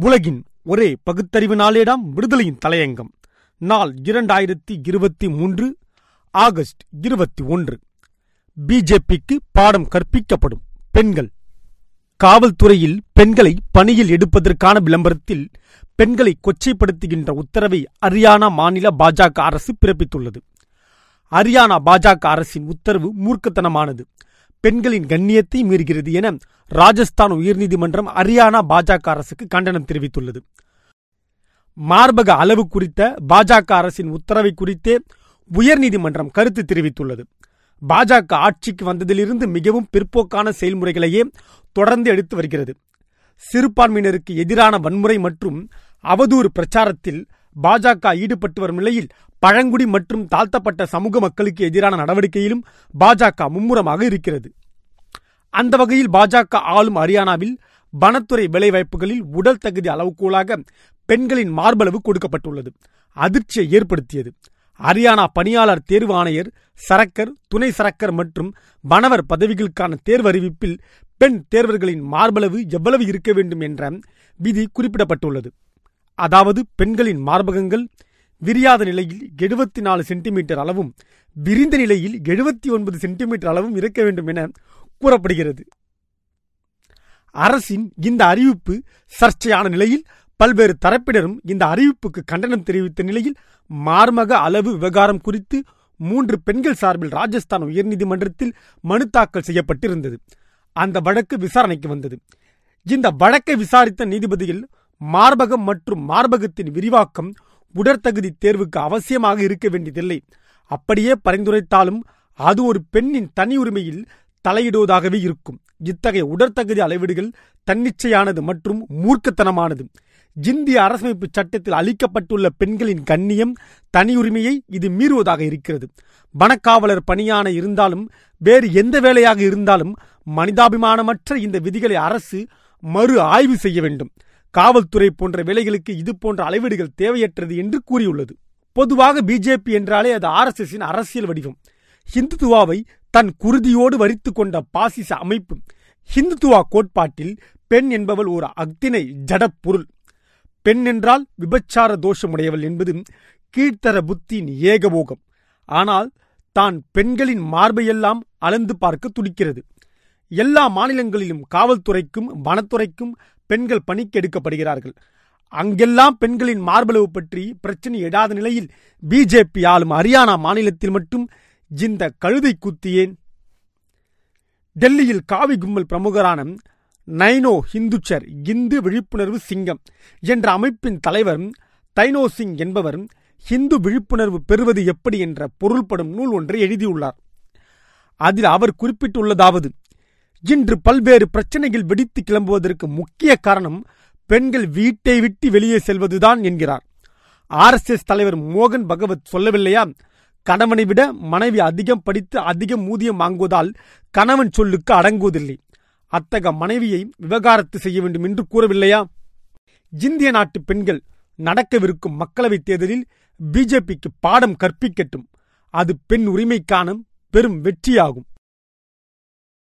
உலகின் ஒரே பகுத்தறிவு நாளேடாம் விடுதலையின் தலையங்கம். நாள் இரண்டாயிரத்தி இருபத்தி மூன்று ஆகஸ்ட் இருபத்தி ஒன்று. பிஜேபிக்கு பாடம் கற்பிக்கப்படும் பெண்கள். காவல்துறையில் பெண்களை பணியில் எடுப்பதற்கான விளம்பரத்தில் பெண்களை கொச்சைப்படுத்துகின்ற உத்தரவை ஹரியானா மாநில பாஜக அரசு பிறப்பித்துள்ளது. ஹரியானா பாஜக அரசின் உத்தரவு மூர்க்கத்தனமானது. பெண்களின் கண்ணியத்தை மீறுகிறது என ராஜஸ்தான் உயர்நீதிமன்றம் ஹரியானா பாஜக அரசுக்கு கண்டனம் தெரிவித்துள்ளது. மார்பக அளவு குறித்த பாஜக அரசின் உத்தரவை குறித்தே உயர்நீதிமன்றம் கருத்து தெரிவித்துள்ளது. பாஜக ஆட்சிக்கு வந்ததிலிருந்து மிகவும் பிற்போக்கான செயல்முறைகளையே தொடர்ந்து எடுத்து வருகிறது. சிறுபான்மையினருக்கு எதிரான வன்முறை மற்றும் அவதூறு பிரச்சாரத்தில் பாஜக ஈடுபட்டு வரும் நிலையில் பழங்குடி மற்றும் தாழ்த்தப்பட்ட சமூக மக்களுக்கு எதிரான நடவடிக்கையிலும் பாஜக மும்முரமாக இருக்கிறது. அந்த வகையில் பாஜக ஆளும் ஹரியானாவில் வனத்துறை வேலைவாய்ப்புகளில் உடல் தகுதி அளவுகோலாக பெண்களின் மார்பளவு கொடுக்கப்பட்டுள்ளது. அதிர்ச்சியை ஏற்படுத்தியது. ஹரியானா பணியாளர் தேர்வு ஆணையர் சரக்கர் துணை சரக்கர் மற்றும் வனவர் பதவிகளுக்கான தேர்வு அறிவிப்பில் பெண் தேர்வர்களின் மார்பளவு எவ்வளவு இருக்க வேண்டும் என்ற விதி குறிப்பிடப்பட்டுள்ளது. அதாவது பெண்களின் மார்பகங்கள் விரியாத நிலையில் எழுபத்தி நாலு சென்டிமீட்டர் அளவும் விரிந்த நிலையில் எழுபத்தி ஒன்பது சென்டிமீட்டர் அளவும் இருக்க வேண்டும் என கூறப்படுகிறது. அரசின் இந்த அறிவிப்பு சர்ச்சையான நிலையில் பல்வேறு தரப்பினரும் இந்த அறிவிப்புக்கு கண்டனம் தெரிவித்த நிலையில் மார்மக அளவு விவகாரம் குறித்து மூன்று பெண்கள் சார்பில் ராஜஸ்தான் உயர்நீதிமன்றத்தில் மனு தாக்கல் செய்யப்பட்டிருந்தது. அந்த வழக்கு விசாரணைக்கு வந்தது. இந்த வழக்கை விசாரித்த நீதிபதிகள் மார்பகம் மற்றும் மார்பகத்தின் விரிவாக்கம் உடற்தகுதி தேர்வுக்கு அவசியமாக இருக்க வேண்டியதில்லை. அப்படியே பரிந்துரைத்தாலும் அது ஒரு பெண்ணின் தனி உரிமையில் தலையிடுவதாகவே இருக்கும். இத்தகைய உடற்தகுதி அளவீடுகள் தன்னிச்சையானது மற்றும் மூர்க்கத்தனமானது. இந்திய அரசமைப்பு சட்டத்தில் அளிக்கப்பட்டுள்ள பெண்களின் கண்ணியம் தனியுரிமையை இது மீறுவதாக இருக்கிறது. வனக்காவலர் பணியான இருந்தாலும் வேறு எந்த வேலையாக இருந்தாலும் மனிதாபிமானமற்ற இந்த விதிகளை அரசு மறு ஆய்வு செய்ய வேண்டும். காவல்துறை போன்ற வேலைகளுக்கு இது போன்ற அளவீடுகள் தேவையற்றது என்று கூறியுள்ளது. பொதுவாக பிஜேபி என்றாலே அது ஆர்எஸ்எஸின் அரசியல் வடிவம். ஹிந்துத்துவாவை தன் குருதியோடு வரித்து கொண்ட பாசிச அமைப்பு. ஹிந்துத்துவா கோட்பாட்டில் பெண் என்பவள் ஒரு அக்தினை ஜடப்பொருள் பெண் என்றால் விபச்சார தோஷமுடையவள் என்பது கீழ்த்தர புத்தியின் ஏகபோகம் ஆனால் தான் பெண்களின் மார்பையெல்லாம் அளந்து பார்க்க துடிக்கிறது. எல்லா மாநிலங்களிலும் காவல்துறைக்கும் வனத்துறைக்கும் பெண்கள் பணிக்கு எடுக்கப்படுகிறார்கள் அங்கெல்லாம் பெண்களின் மார்பளவு பற்றி பிரச்சனை எடாத நிலையில் பிஜேபி ஆளும் ஹரியானா மாநிலத்தில் மட்டும் இந்த கழுதை குத்தியேன். டெல்லியில் காவி கும்பல் பிரமுகரான நைனோ ஹிந்துச்சர் இந்து விழிப்புணர்வு சிங்கம் என்ற அமைப்பின் தலைவர் தைனோ சிங் என்பவர் ஹிந்து விழிப்புணர்வு பெறுவது எப்படி என்ற பொருள்படும் நூல் ஒன்றை எழுதியுள்ளார். அதில் அவர் குறிப்பிட்டுள்ளதாவது இன்று பல்வேறு பிரச்சனைகள் வெடித்து கிளம்புவதற்கு முக்கிய காரணம் பெண்கள் வீட்டை விட்டு வெளியே செல்வதுதான் என்கிறார். ஆர்எஸ்எஸ் தலைவர் மோகன் பகவத் சொல்லவில்லையா? கணவனை விட மனைவி அதிகம் படித்து அதிகம் ஊதியம் வாங்குவதால் கணவன் சொல்லுக்கு அடங்குவதில்லை. அத்தக மனைவியை விவகாரத்து செய்ய வேண்டும் என்று கூறவில்லையா? இந்திய நாட்டு பெண்கள் நடக்கவிருக்கும் மக்களவைத் தேர்தலில் பிஜேபிக்கு பாடம் கற்பிக்கட்டும். அது பெண் உரிமைக்கான பெரும் வெற்றியாகும்.